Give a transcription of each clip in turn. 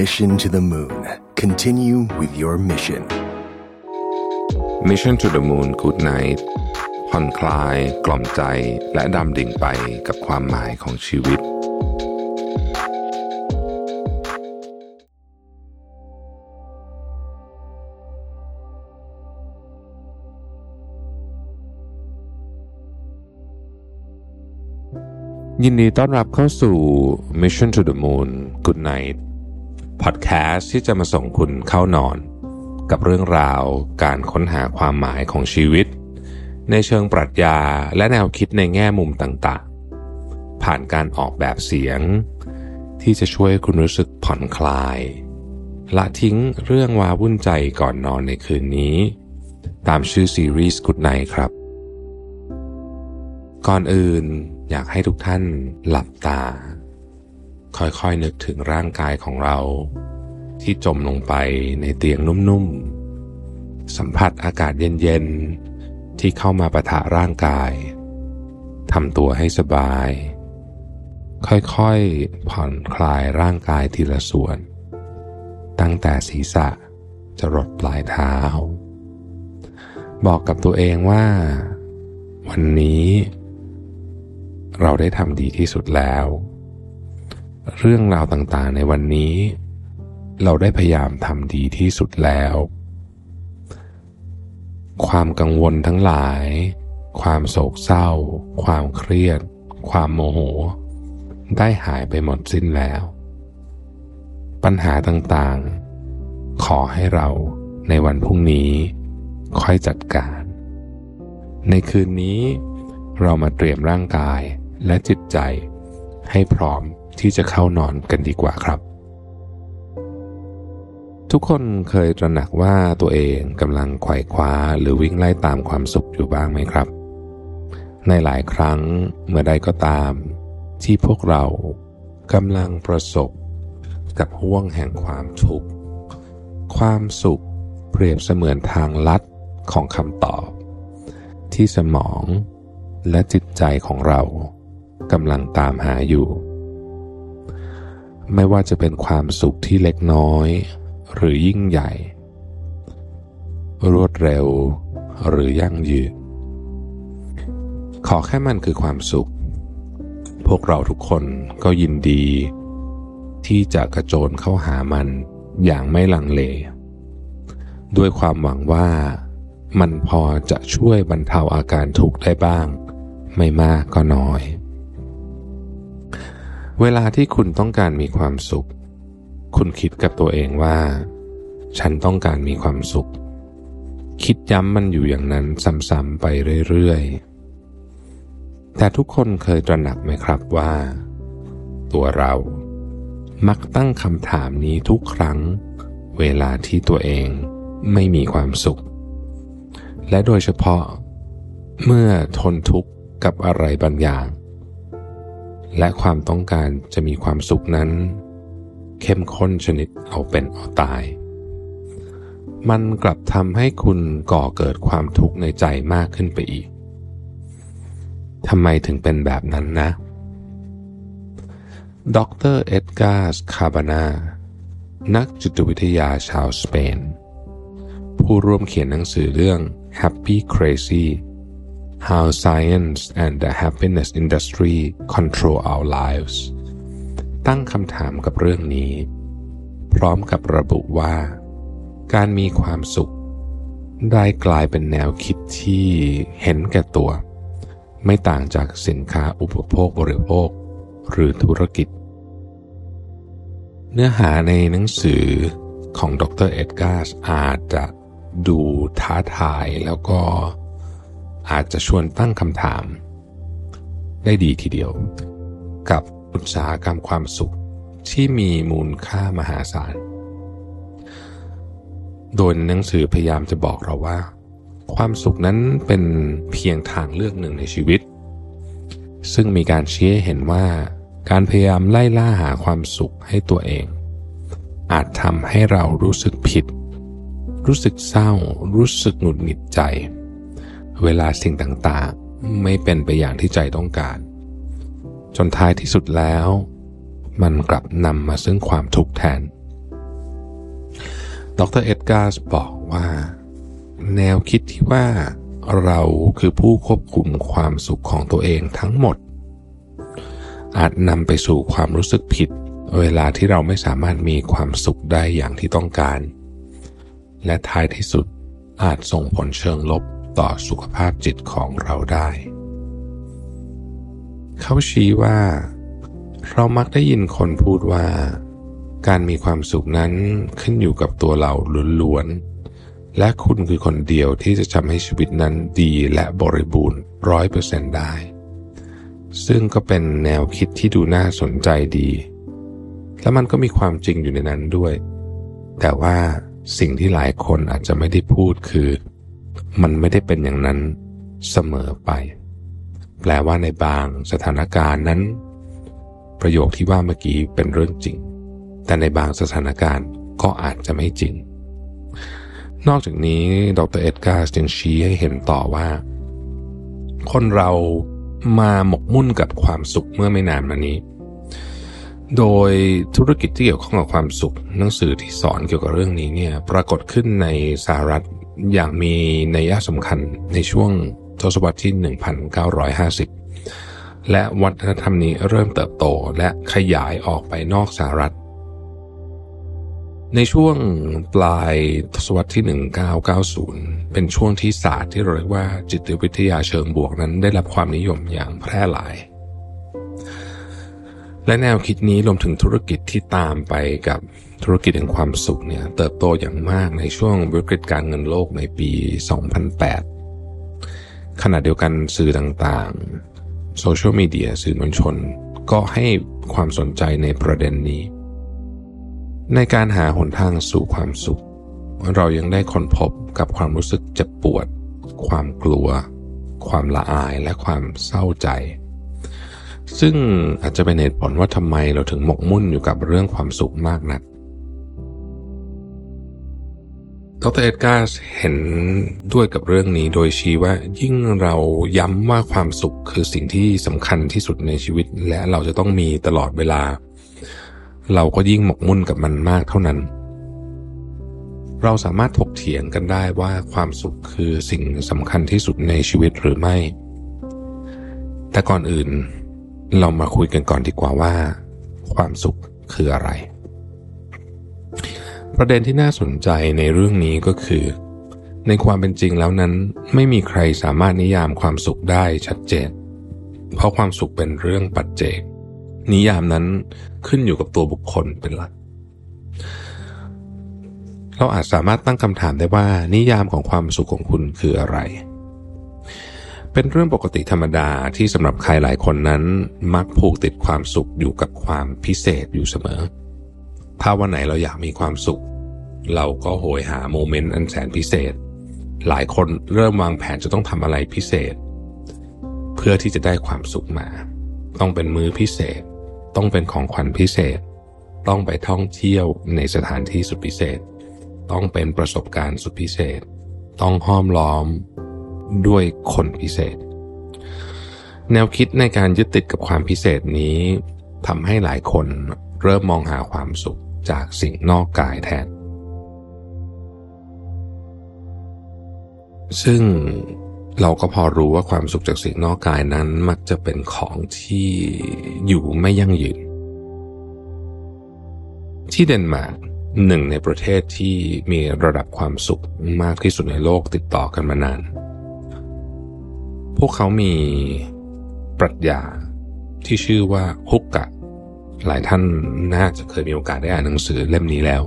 Mission to the Moon. Continue with your mission. Mission to the Moon Good Night ผ่อนคลาย กล่อมใจ และดำดิ่งไปกับความหมายของชีวิต ยินดีต้อนรับเข้าสู่ Mission to the Moon Good Night พอดแคสต์ที่จะมาส่งคุณเข้านอน กับเรื่องราวการค้นหาความหมายของชีวิต ในเชิงปรัชญาและแนวคิดในแง่มุมต่างๆ ผ่านการออกแบบเสียง ที่จะช่วยคุณรู้สึกผ่อนคลาย ละทิ้งเรื่องวาวุ่นใจก่อนนอนในคืนนี้ ตามชื่อซีรีส์ Good Night ครับ ก่อนอื่นอยากให้ทุกท่านหลับตา ค่อยๆนึกถึงร่างกายของเรา ที่จมลงไปในเตียงนุ่มๆ สัมผัสอากาศเย็นๆ ที่เข้ามาประทะร่างกายทำตัวให้สบาย ค่อยๆ ผ่อนคลายร่างกายทีละส่วน ตั้งแต่ศีรษะจะรดปลายเท้า บอกกับตัวเองว่า วันนี้ เราได้ทำดีที่สุดแล้ว เรื่องราวต่างๆในวันนี้ เราได้พยายามทำดีที่สุดแล้ว ความกังวลทั้งหลาย ความโศกเศร้า ความเครียด ความโมโห ได้หายไปหมดสิ้นแล้ว ปัญหาต่างๆ ขอให้เราในวันพรุ่งนี้ค่อยจัดการ ในคืนนี้เรามาเตรียมร่างกายและจิตใจให้พร้อม ที่จะเข้านอนกันดีกว่าครับ ทุกคนเคยตระหนักว่าตัวเองกำลังไขว่คว้าหรือวิ่งไล่ตามความสุขอยู่บ้างไหมครับ ในหลายครั้งเมื่อใดก็ตาม ที่พวกเรากำลังประสบกับห่วงแห่งความทุกข์ ความสุขเปรียบเสมือนทางลัดของคำตอบ ที่สมองและจิตใจของเรากำลังตามหาอยู่ ไม่ว่าจะเป็นความสุขที่เล็กน้อย หรือยิ่งใหญ่ รวดเร็ว หรือยั่งยืน ขอแค่มันคือความสุข พวกเราทุกคนก็ยินดี ที่จะกระโจนเข้าหามันอย่างไม่ลังเล ด้วยความหวังว่ามันพอจะช่วยบรรเทาอาการทุกข์ได้บ้าง ไม่มากก็น้อย เวลาที่คุณต้องการมีความสุข คุณคิดกับตัวเองว่า ฉันต้องการมีความสุข คิดย้ำมันอยู่อย่างนั้นซ้ำๆไปเรื่อยๆ แต่ทุกคนเคยตระหนักไหมครับว่า ตัวเรามักตั้งคำถามนี้ทุกครั้ง เวลาที่ตัวเองไม่มีความสุข และโดยเฉพาะ เมื่อทนทุกข์กับอะไรบางอย่าง และความต้องการจะมีความสุขนั้น เข้มข้นชนิดเอาเป็นเอาตาย มันกลับทำให้คุณก่อเกิดความทุกข์ในใจมากขึ้นไปอีกทำไมถึงเป็นแบบนั้นนะ ดรเอ็ดการ์สคาบานานักจิตวิทยาชาวสเปน ผู้ร่วมเขียนหนังสือเรื่อง Happy Crazy How Science and the Happiness Industry Control Our Lives ตั้งคำถามกับเรื่องนี้ พร้อมกับระบุว่า การมีความสุข ได้กลายเป็นแนวคิดที่เห็นแก่ตัว ไม่ต่างจากสินค้าอุปโภคบริโภค หรือธุรกิจ เนื้อหาในหนังสือของดรเอ็ดการ์สอาจจะดูท้าทายแล้วก็ อาจจะชวนตั้งคำถาม ได้ดีทีเดียว กับอุตสาหกรรมความสุขที่มีมูลค่ามหาศาล โดยหนังสือพยายามจะบอกเราว่า ความสุขนั้นเป็นเพียงทางเลือกหนึ่งในชีวิต ซึ่งมีการชี้ให้เห็นว่า การพยายามไล่ล่าหาความสุขให้ตัวเอง อาจทำให้เรารู้สึกผิด รู้สึกเศร้า รู้สึกหงุดหงิดใจ เวลาสิ่งต่างๆ ไม่เป็นไปอย่างที่ใจต้องการ จนท้ายที่สุดแล้วมันกลับนำมาซึ่งความทุกข์แทน ดรเอ็ดการ์สบอกว่า แนวคิดที่ว่าเราคือผู้ควบคุมความสุขของตัวเองทั้งหมด อาจนำไปสู่ความรู้สึกผิด เวลาที่เราไม่สามารถมีความสุขได้อย่างที่ต้องการ และท้ายที่สุดอาจส่งผลเชิงลบ ต่อสุขภาพจิตของเราได้ เขาชี้ว่า เรามักได้ยินคนพูดว่า การมีความสุขนั้นขึ้นอยู่กับตัวเราล้วนๆ และคุณคือคนเดียวที่จะทำให้ชีวิตนั้นดีและบริบูรณ์ร้อยเปอร์เซนต์ได้ ซึ่งก็เป็นแนวคิดที่ดูน่าสนใจดี และมันก็มีความจริงอยู่ในนั้นด้วย แต่ว่าสิ่งที่หลายคนอาจจะไม่ได้พูดคือ มันไม่ได้เป็นอย่างนั้นเสมอไป แปลว่าในบางสถานการณ์นั้น ประโยคที่ว่าเมื่อกี้เป็นเรื่องจริง แต่ในบางสถานการณ์ก็อาจจะไม่จริง นอกจากนี้ดรเอ็ดการ์ยังชี้ให้เห็นต่อว่า คนเรามาหมกมุ่นกับความสุขเมื่อไม่นานมานี้ โดยธุรกิจที่เกี่ยวข้องกับความสุข หนังสือที่สอนเกี่ยวกับเรื่องนี้เนี่ยปรากฏขึ้นในสหรัฐ อย่างมีนัยสำคัญในช่วงทศวรรษที่ 1950 และวัฒนธรรมนี้เริ่มเติบโตและขยายออกไปนอกสหรัฐ ในช่วงปลายทศวรรษที่ 1990 เป็นช่วงที่ศาสตร์ที่เราเรียกว่าจิตวิทยาเชิงบวกนั้นได้รับความนิยมอย่างแพร่หลายและแนวคิดนี้รวมถึงธุรกิจที่ตามไปกับ ธุรกิจแห่งความสุขเนี่ยเติบโตอย่างมากในช่วงวิกฤตการเงินโลกในปี 2008 ขณะเดียวกันสื่อต่างๆโซเชียลมีเดียสื่อมวลชน ก็ให้ความสนใจในประเด็นนี้ ในการหาหนทางสู่ความสุข เรายังได้ค้นพบกับความรู้สึกเจ็บปวด ความกลัว ความละอายและความเศร้าใจซึ่งอาจจะเป็นเหตุผลว่าทำไมเราถึงหมกมุ่นอยู่กับเรื่องความสุขมากนัก ดรเอ็ดการ์เห็นด้วยกับเรื่องนี้โดยชี้ว่ายิ่งเราย้ำว่าความสุขคือสิ่งที่สำคัญที่สุดในชีวิต และเราจะต้องมีตลอดเวลา เราก็ยิ่งหมกมุ่นกับมันมากเท่านั้น เราสามารถถกเถียงกันได้ว่าความสุขคือสิ่งสำคัญที่สุดในชีวิตหรือไม่ แต่ก่อนอื่น เรามาคุยกันก่อนดีกว่าว่า ความสุขคืออะไร ประเด็นที่น่าสนใจในเรื่องนี้ก็คือ ในความเป็นจริงแล้วนั้น ไม่มีใครสามารถนิยามความสุขได้ชัดเจน เพราะความสุขเป็นเรื่องปัจเจก นิยามนั้นขึ้นอยู่กับตัวบุคคลเป็นหลัก เราอาจสามารถตั้งคำถามได้ว่า นิยามของความสุขของคุณคืออะไร เป็นเรื่องปกติธรรมดาที่สำหรับใครหลายคนนั้น มักผูกติดความสุขอยู่กับความพิเศษอยู่เสมอ ถ้าวันไหนเราอยากมีความสุข เราก็โหยหาโมเมนต์อันแสนพิเศษ หลายคนเริ่มวางแผนจะต้องทำอะไรพิเศษ เพื่อที่จะได้ความสุขมา ต้องเป็นมื้อพิเศษ ต้องเป็นของขวัญพิเศษ ต้องไปท่องเที่ยวในสถานที่สุดพิเศษ ต้องเป็นประสบการณ์สุดพิเศษ ต้องห้อมล้อมด้วยคนพิเศษ แนวคิดในการยึดติดกับความพิเศษนี้ทำให้หลายคนเริ่มมองหาความสุข จากสิ่งนอกกายแทน ซึ่งเราก็พอรู้ว่าความสุขจากสิ่งนอกกายนั้นมักจะเป็นของที่อยู่ไม่ยั่งยืน ที่เดนมาร์กหนึ่งในประเทศที่มีระดับความสุขมากที่สุดในโลกติดต่อกันมานาน พวกเขามีปรัชญาที่ชื่อว่าฮุกกะ หลายท่านน่าจะเคยมีโอกาสได้อ่านหนังสือเล่มนี้แล้ว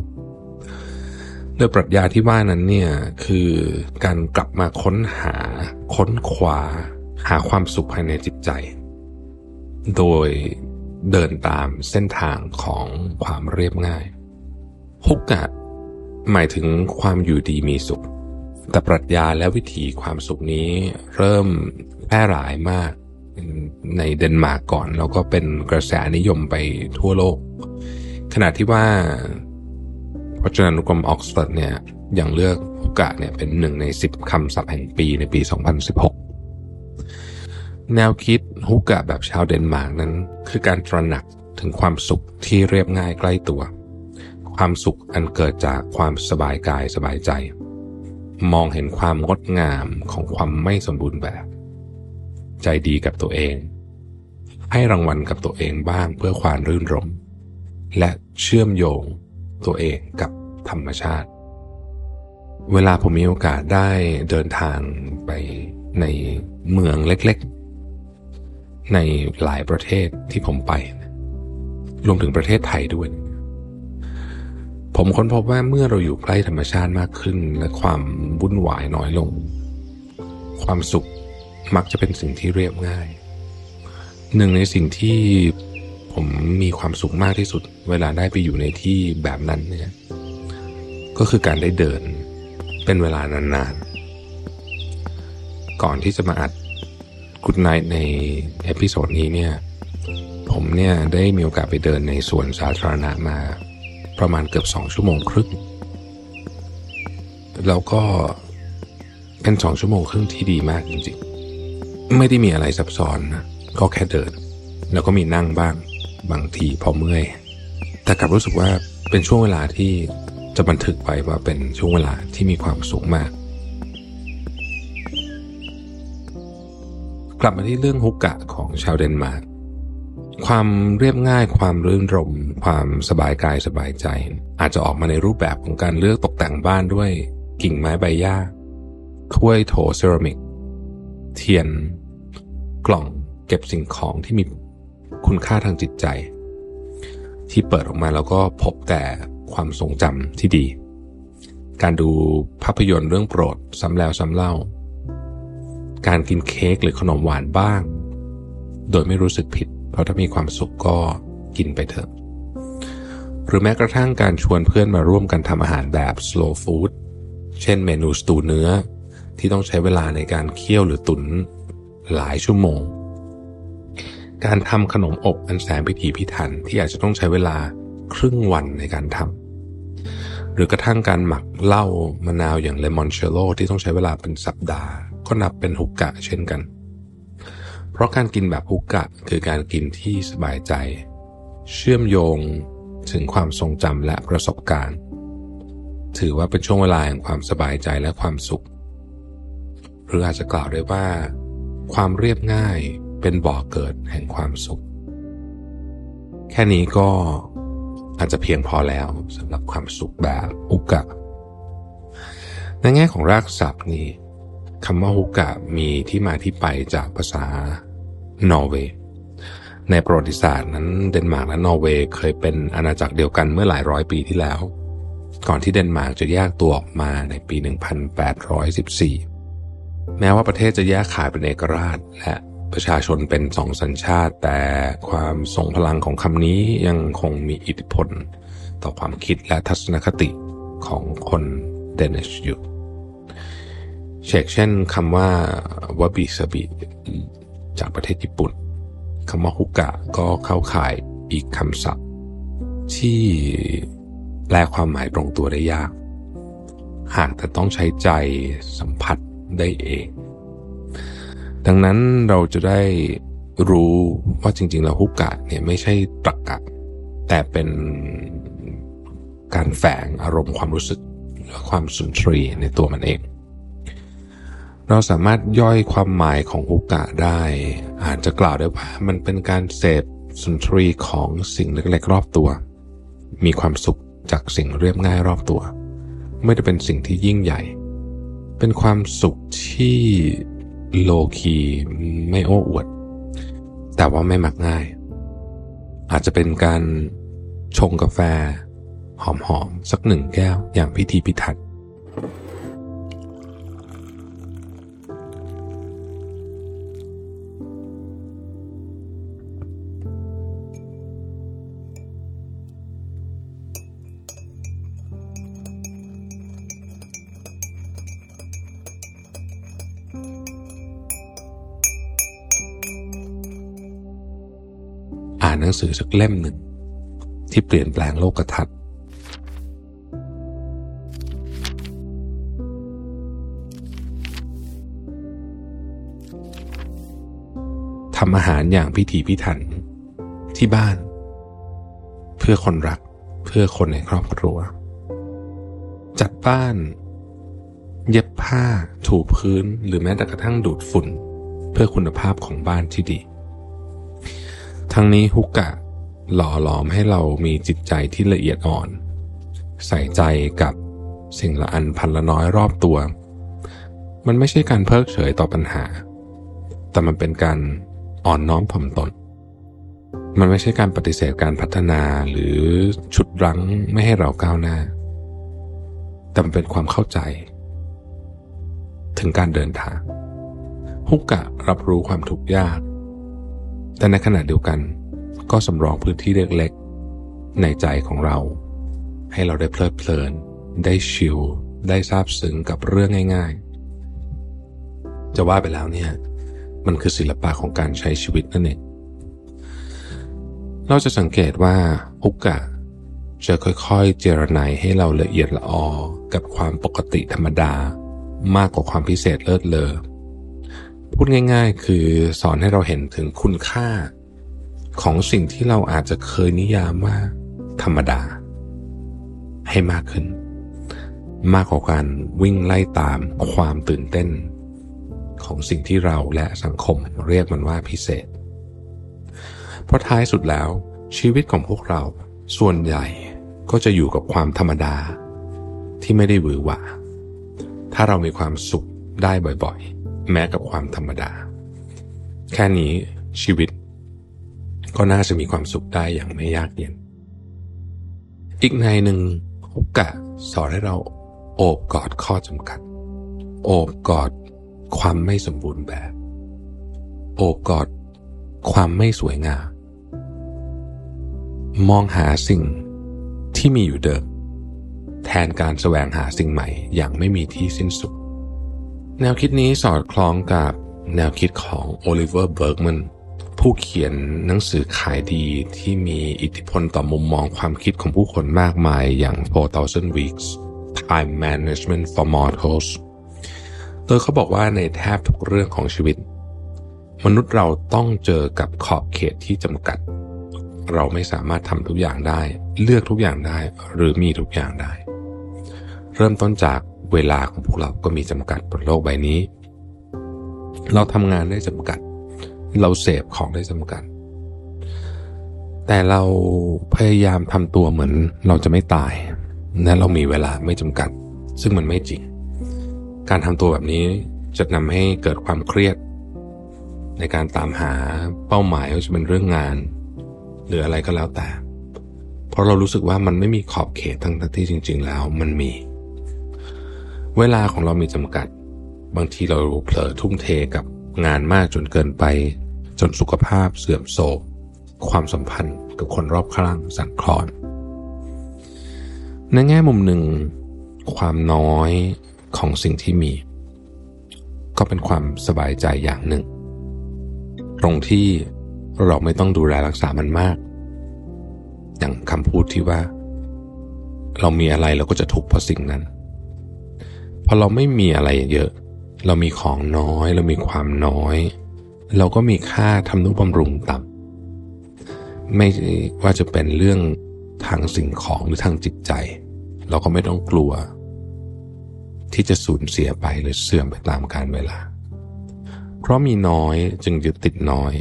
โดยปรัชญาที่ว่านั้นเนี่ยคือการกลับมาค้นหาค้นคว้าหาความสุขภายในจิตใจ โดยเดินตามเส้นทางของความเรียบง่ายฮุกกะหมายถึงความอยู่ดีมีสุข แต่ปรัชญาและวิถีความสุขนี้เริ่มแพร่หลายมาก ในเดนมาร์กก่อน แล้วก็เป็นกระแสนิยมไปทั่วโลก ขณะที่ว่าพจนานุกรมออกซฟอร์ดเนี่ยยังเลือก hygge เนี่ยเป็นหนึ่งในสิบคำศัพท์แห่งปีในปี 2016 แนวคิด hygge แบบชาวเดนมาร์กนั้น คือการตระหนักถึงความสุขที่เรียบง่ายใกล้ตัว ความสุขอันเกิดจากความสบายกายสบายใจ มองเห็นความงดงามของความไม่สมบูรณ์แบบ ใจดีกับตัวเอง ให้รางวัลกับตัวเองบ้างเพื่อความรื่นรม และเชื่อมโยงตัวเองกับธรรมชาติ เวลาผมมีโอกาสได้เดินทางไปในเมืองเล็กๆ ในหลายประเทศที่ผมไป รวมถึงประเทศไทยด้วย ผมค้นพบว่าเมื่อเราอยู่ใกล้ธรรมชาติมากขึ้น และความวุ่นวายน้อยลง ความสุข มักจะเป็นสิ่งที่เรียบง่าย หนึ่งในสิ่งที่ผมมีความสุขมากที่สุด เวลาได้ไปอยู่ในที่แบบนั้นเนี่ยก็คือการได้เดินเป็นเวลานานๆ ก่อนที่จะมาอัด Good Night ใน episode นี้เนี่ยผมเนี่ยได้มีโอกาสไปเดินในสวนสาธารณะมาประมาณเกือบสองชั่วโมงครึ่ง แล้วก็เป็นสองชั่วโมงครึ่งที่ดีมากจริงๆ ไม่ได้มีอะไรซับซ้อนนะก็แค่เดิน แล้วก็มีนั่งบ้าง บางทีพอเมื่อย แต่กลับรู้สึกว่าเป็นช่วงเวลาที่จะบันทึกไว้ว่าเป็นช่วงเวลาที่มีความสุขมาก กลับมาที่เรื่องฮุกกะของชาวเดนมาร์กความเรียบง่ายความรื่นรม ความสบายกายสบายใจ อาจจะออกมาในรูปแบบของการเลือกตกแต่งบ้านด้วยกิ่งไม้ใบหญ้าถ้วยโถเซรามิก เทียนกล่องเก็บสิ่งของที่มีคุณค่าทางจิตใจ ที่เปิดออกมาแล้วก็พบแต่ความทรงจำที่ดี การดูภาพยนตร์เรื่องโปรดซ้ำแล้วซ้ำเล่า การกินเค้กหรือขนมหวานบ้าง โดยไม่รู้สึกผิด เพราะถ้ามีความสุขก็กินไปเถอะ หรือแม้กระทั่งการชวนเพื่อนมาร่วมกันทำอาหารแบบ slow food เช่นเมนูสตูเนื้อ ที่ต้องใช้เวลาในการเคี่ยวหรือตุนหลายชั่วโมง การทำขนมอบอันแสนพิถีพิถันที่อาจจะต้องใช้เวลาครึ่งวันในการทำหรือกระทั่งการหมักเหล้ามะนาวอย่างเลมอนเชโลที่ต้องใช้เวลาเป็นสัปดาห์ ก็นับเป็นฮุกกะเช่นกัน เพราะการกินแบบฮุกกะคือการกินที่สบายใจ เชื่อมโยงถึงความทรงจำและประสบการณ์ ถือว่าเป็นช่วงเวลาแห่งความสบายใจและความสุข หรืออาจจะกล่าวได้ว่า ความเรียบง่ายเป็นบ่อกเกิดแห่งความสุข แค่นี้ก็อาจจะเพียงพอแล้วสำหรับความสุขแบบอุกะ ในแง่ของรากศัพท์นี่คำว่าฮุกะมีที่มาที่ไปจากภาษานอร์เวย์ในประวัติศาสตร์นั้นเดนมาร์กและนอร์เวย์เคยเป็นอาณาจักรเดียวกันเมื่อหลายร้อยปีที่แล้ว ก่อนที่เดนมาร์กจะแยกตัวออกมาในปี 1814 แม้ว่าประเทศจะแยกขายเป็นเอกราชและประชาชนเป็นสองสัญชาติ แต่ความทรงพลังของคำนี้ยังคงมีอิทธิพล ต่อความคิดและทัศนคติของคนเดนิชอยู่เชกเช่นคำว่าวาบิสบิจากประเทศญี่ปุ่นคำว่าฮุกะก็เข้าข่ายอีกคำศัพท์ ที่แปลความหมายตรงตัวได้ยาก หากแต่ต้องใช้ใจสัมผัส ได้เอง ดังนั้นเราจะได้รู้ว่าจริงๆแล้วฮุกกะเนี่ยไม่ใช่ตรกกะ แต่เป็นการแฝงอารมณ์ความรู้สึกและความสุนทรีในตัวมันเอง เราสามารถย่อยความหมายของฮุกกะได้ อาจจะกล่าวได้ว่ามันเป็นการเสพสุนทรีของสิ่งเล็กๆรอบตัว มีความสุขจากสิ่งเรียบง่ายรอบตัว ไม่ได้เป็นสิ่งที่ยิ่งใหญ่ เป็นความสุขที่โลคีไม่โอ้อวด แต่ว่าไม่มักง่าย อาจจะเป็นการชงกาแฟ หอมๆ สักหนึ่งแก้วอย่างพิธีพิถัน นหนังสือสักเล่มหนึ่ง ที่เปลี่ยนแปลงโลกทัศน์ ทำอาหารอย่างพิถีพิถันที่บ้าน เพื่อคนรักเพื่อคนในครอบครัว จัดบ้าน เย็บผ้าถูพื้นหรือแม้แต่กระทั่งดูดฝุ่น เพื่อคุณภาพของบ้านที่ดี ทั้งนี้ฮุกกะ หล่อหลอมให้เรามีจิตใจที่ละเอียดอ่อน ใส่ใจกับสิ่งละอันพันละน้อยรอบตัว มันไม่ใช่การเพิกเฉยต่อปัญหา แต่มันเป็นการอ่อนน้อมถ่อมตน มันไม่ใช่การปฏิเสธการพัฒนาหรือฉุดรั้งไม่ให้เราก้าวหน้า แต่มันเป็นความเข้าใจ ถึงการเดินทางฮุกกะรับรู้ความทุกข์ยาก แต่ในขณะเดียวกัน ก็สำรองพื้นที่เล็กๆ ในใจของเรา ให้เราได้เพลิดเพลิน ได้ชิลได้ซาบซึ้งกับเรื่องง่าย ๆ จะว่าไปแล้วเนี่ย มันคือศิลปะของการใช้ชีวิตนั่นเองเราจะสังเกตว่าฮุกกะจะค่อยๆ เจรไนให้เราละเอียดละออกับความปกติธรรมดามากกว่าความพิเศษเลิศเลอ พูดง่าย ๆ คือสอนให้เราเห็นถึงคุณค่า ของสิ่งที่เราอาจจะเคยนิยามว่าธรรมดา ให้มากขึ้น มากกว่าการวิ่งไล่ตามความตื่นเต้น ของสิ่งที่เราและสังคมเรียกมันว่าพิเศษ เพราะท้ายสุดแล้ว ชีวิตของพวกเราส่วนใหญ่ก็จะอยู่กับความธรรมดา ที่ไม่ได้หวือหวาถ้าเรามีความสุขได้บ่อยๆ แม้กับความธรรมดา แค่นี้ชีวิต ก็น่าจะมีความสุขได้อย่างไม่ยากเย็น อีกในหนึ่งฮุกกะสอนให้เราโอบกอดข้อจำกัด โอบกอดความไม่สมบูรณ์แบบ โอบกอดความไม่สวยงาม มองหาสิ่งที่มีอยู่เดิม แทนการแสวงหาสิ่งใหม่อย่างไม่มีที่สิ้นสุด แนวคิดนี้สอดคล้องกับแนวคิดของโอลิเวอร์เบิร์กแมนผู้เขียนหนังสือขายดีที่มีอิทธิพลต่อมุมมองความคิดของผู้คนมากมายอย่าง 4,000 Weeks Time Management for Mortals โดยเขาบอกว่าในแทบทุกเรื่องของชีวิต มนุษย์เราต้องเจอกับขอบเขตที่จำกัด เราไม่สามารถทำทุกอย่างได้ เลือกทุกอย่างได้หรือมีทุกอย่างได้ เริ่มต้นจาก เวลาของพวกเราก็มีจำกัดบนโลกใบนี้ เราทำงานได้จำกัด เราเสพของได้จำกัด แต่เราพยายามทำตัวเหมือนเราจะไม่ตายและเรามีเวลาไม่จำกัด ซึ่งมันไม่จริง การทำตัวแบบนี้จะนำให้เกิดความเครียด ในการตามหาเป้าหมายว่าจะเป็นเรื่องงาน หรืออะไรก็แล้วแต่ เพราะเรารู้สึกว่ามันไม่มีขอบเขตทั้งที่จริง ๆ แล้วมันมี เวลาของเรามีจำกัด บางทีเราเผลอทุ่มเทกับงานมากจนเกินไป จนสุขภาพเสื่อมโทรมความสัมพันธ์กับคนรอบข้างสั่นคลอน ในแง่มุมหนึ่ง ความน้อยของสิ่งที่มี ก็เป็นความสบายใจอย่างหนึ่ง ตรงที่เราไม่ต้องดูแลรักษามันมาก อย่างคำพูดที่ว่า เรามีอะไรเราก็จะทุกข์เพราะสิ่งนั้น พอเราไม่มีอะไรเยอะ เรามีของน้อย เรามีความน้อย เราก็มีค่าทำนุบำรุงต่ำไม่ว่าจะเป็นเรื่องทางสิ่งของหรือทางจิตใจ เราก็ไม่ต้องกลัว ที่จะสูญเสียไปหรือเสื่อมไปตามกาลเวลา เพราะมีน้อยจึงยึดติดน้อย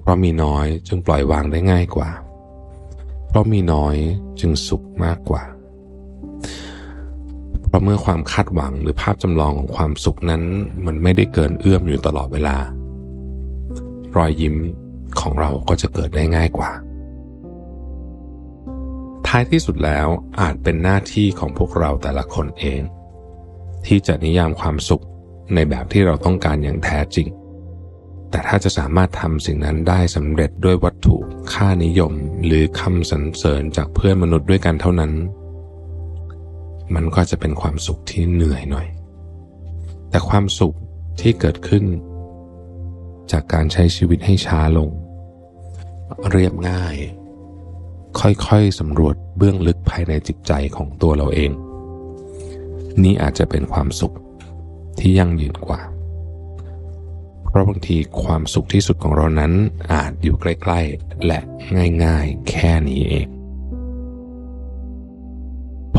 เพราะมีน้อยจึงปล่อยวางได้ง่ายกว่า เพราะมีน้อยจึงสุขมากกว่า ราะเมื่อความคาดหวังหรือภาพจำลองของความสุขนั้น มันไม่ได้เกินเอื้อมอยู่ตลอดเวลา รอยยิ้มของเราก็จะเกิดได้ง่ายกว่า ท้ายที่สุดแล้วอาจเป็นหน้าที่ของพวกเราแต่ละคนเอง ที่จะนิยามความสุขในแบบที่เราต้องการอย่างแท้จริง แต่ถ้าจะสามารถทำสิ่งนั้นได้สำเร็จด้วยวัตถุ ค่านิยม หรือคำสรรเสริญจากเพื่อนมนุษย์ด้วยกันเท่านั้น มันก็จะเป็นความสุขที่เหนื่อยหน่อย แต่ความสุขที่เกิดขึ้น จากการใช้ชีวิตให้ช้าลง เรียบง่าย ค่อยๆสำรวจเบื้องลึกภายในจิตใจของตัวเราเอง นี่อาจจะเป็นความสุขที่ยั่งยืนกว่า เพราะบางทีความสุขที่สุดของเรานั้นอาจอยู่ใกล้ ๆ และง่าย ๆ แค่นี้เอง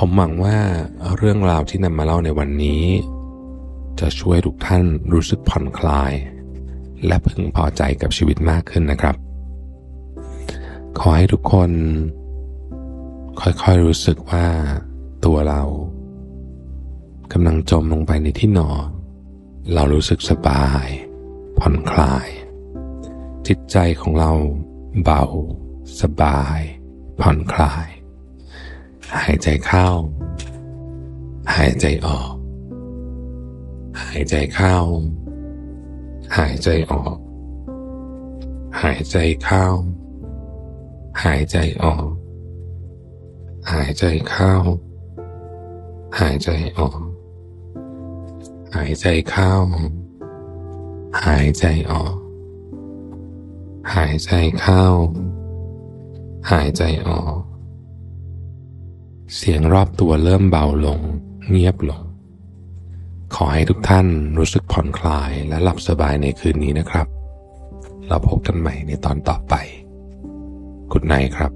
ผมหวังว่าเรื่องราวที่นำมาเล่าในวันนี้ จะช่วยทุกท่านรู้สึกผ่อนคลาย และพึงพอใจกับชีวิตมากขึ้นนะครับ ขอให้ทุกคน ค่อยๆรู้สึกว่าตัวเรากำลังจมลงไปในที่นอนเรารู้สึกสบาย ผ่อนคลาย จิตใจของเราเบา สบาย ผ่อนคลาย หายใจเข้า หายใจออก หายใจเข้า หายใจออก หายใจเข้า หายใจออก หายใจเข้า หายใจออก หายใจเข้า หายใจออก หายใจเข้า หายใจออก เสียงรอบตัวเริ่มเบาลง เงียบลง ขอให้ทุกท่านรู้สึกผ่อนคลายและหลับสบายในคืนนี้นะครับ เราพบกันใหม่ในตอนต่อไปกุดไนครับ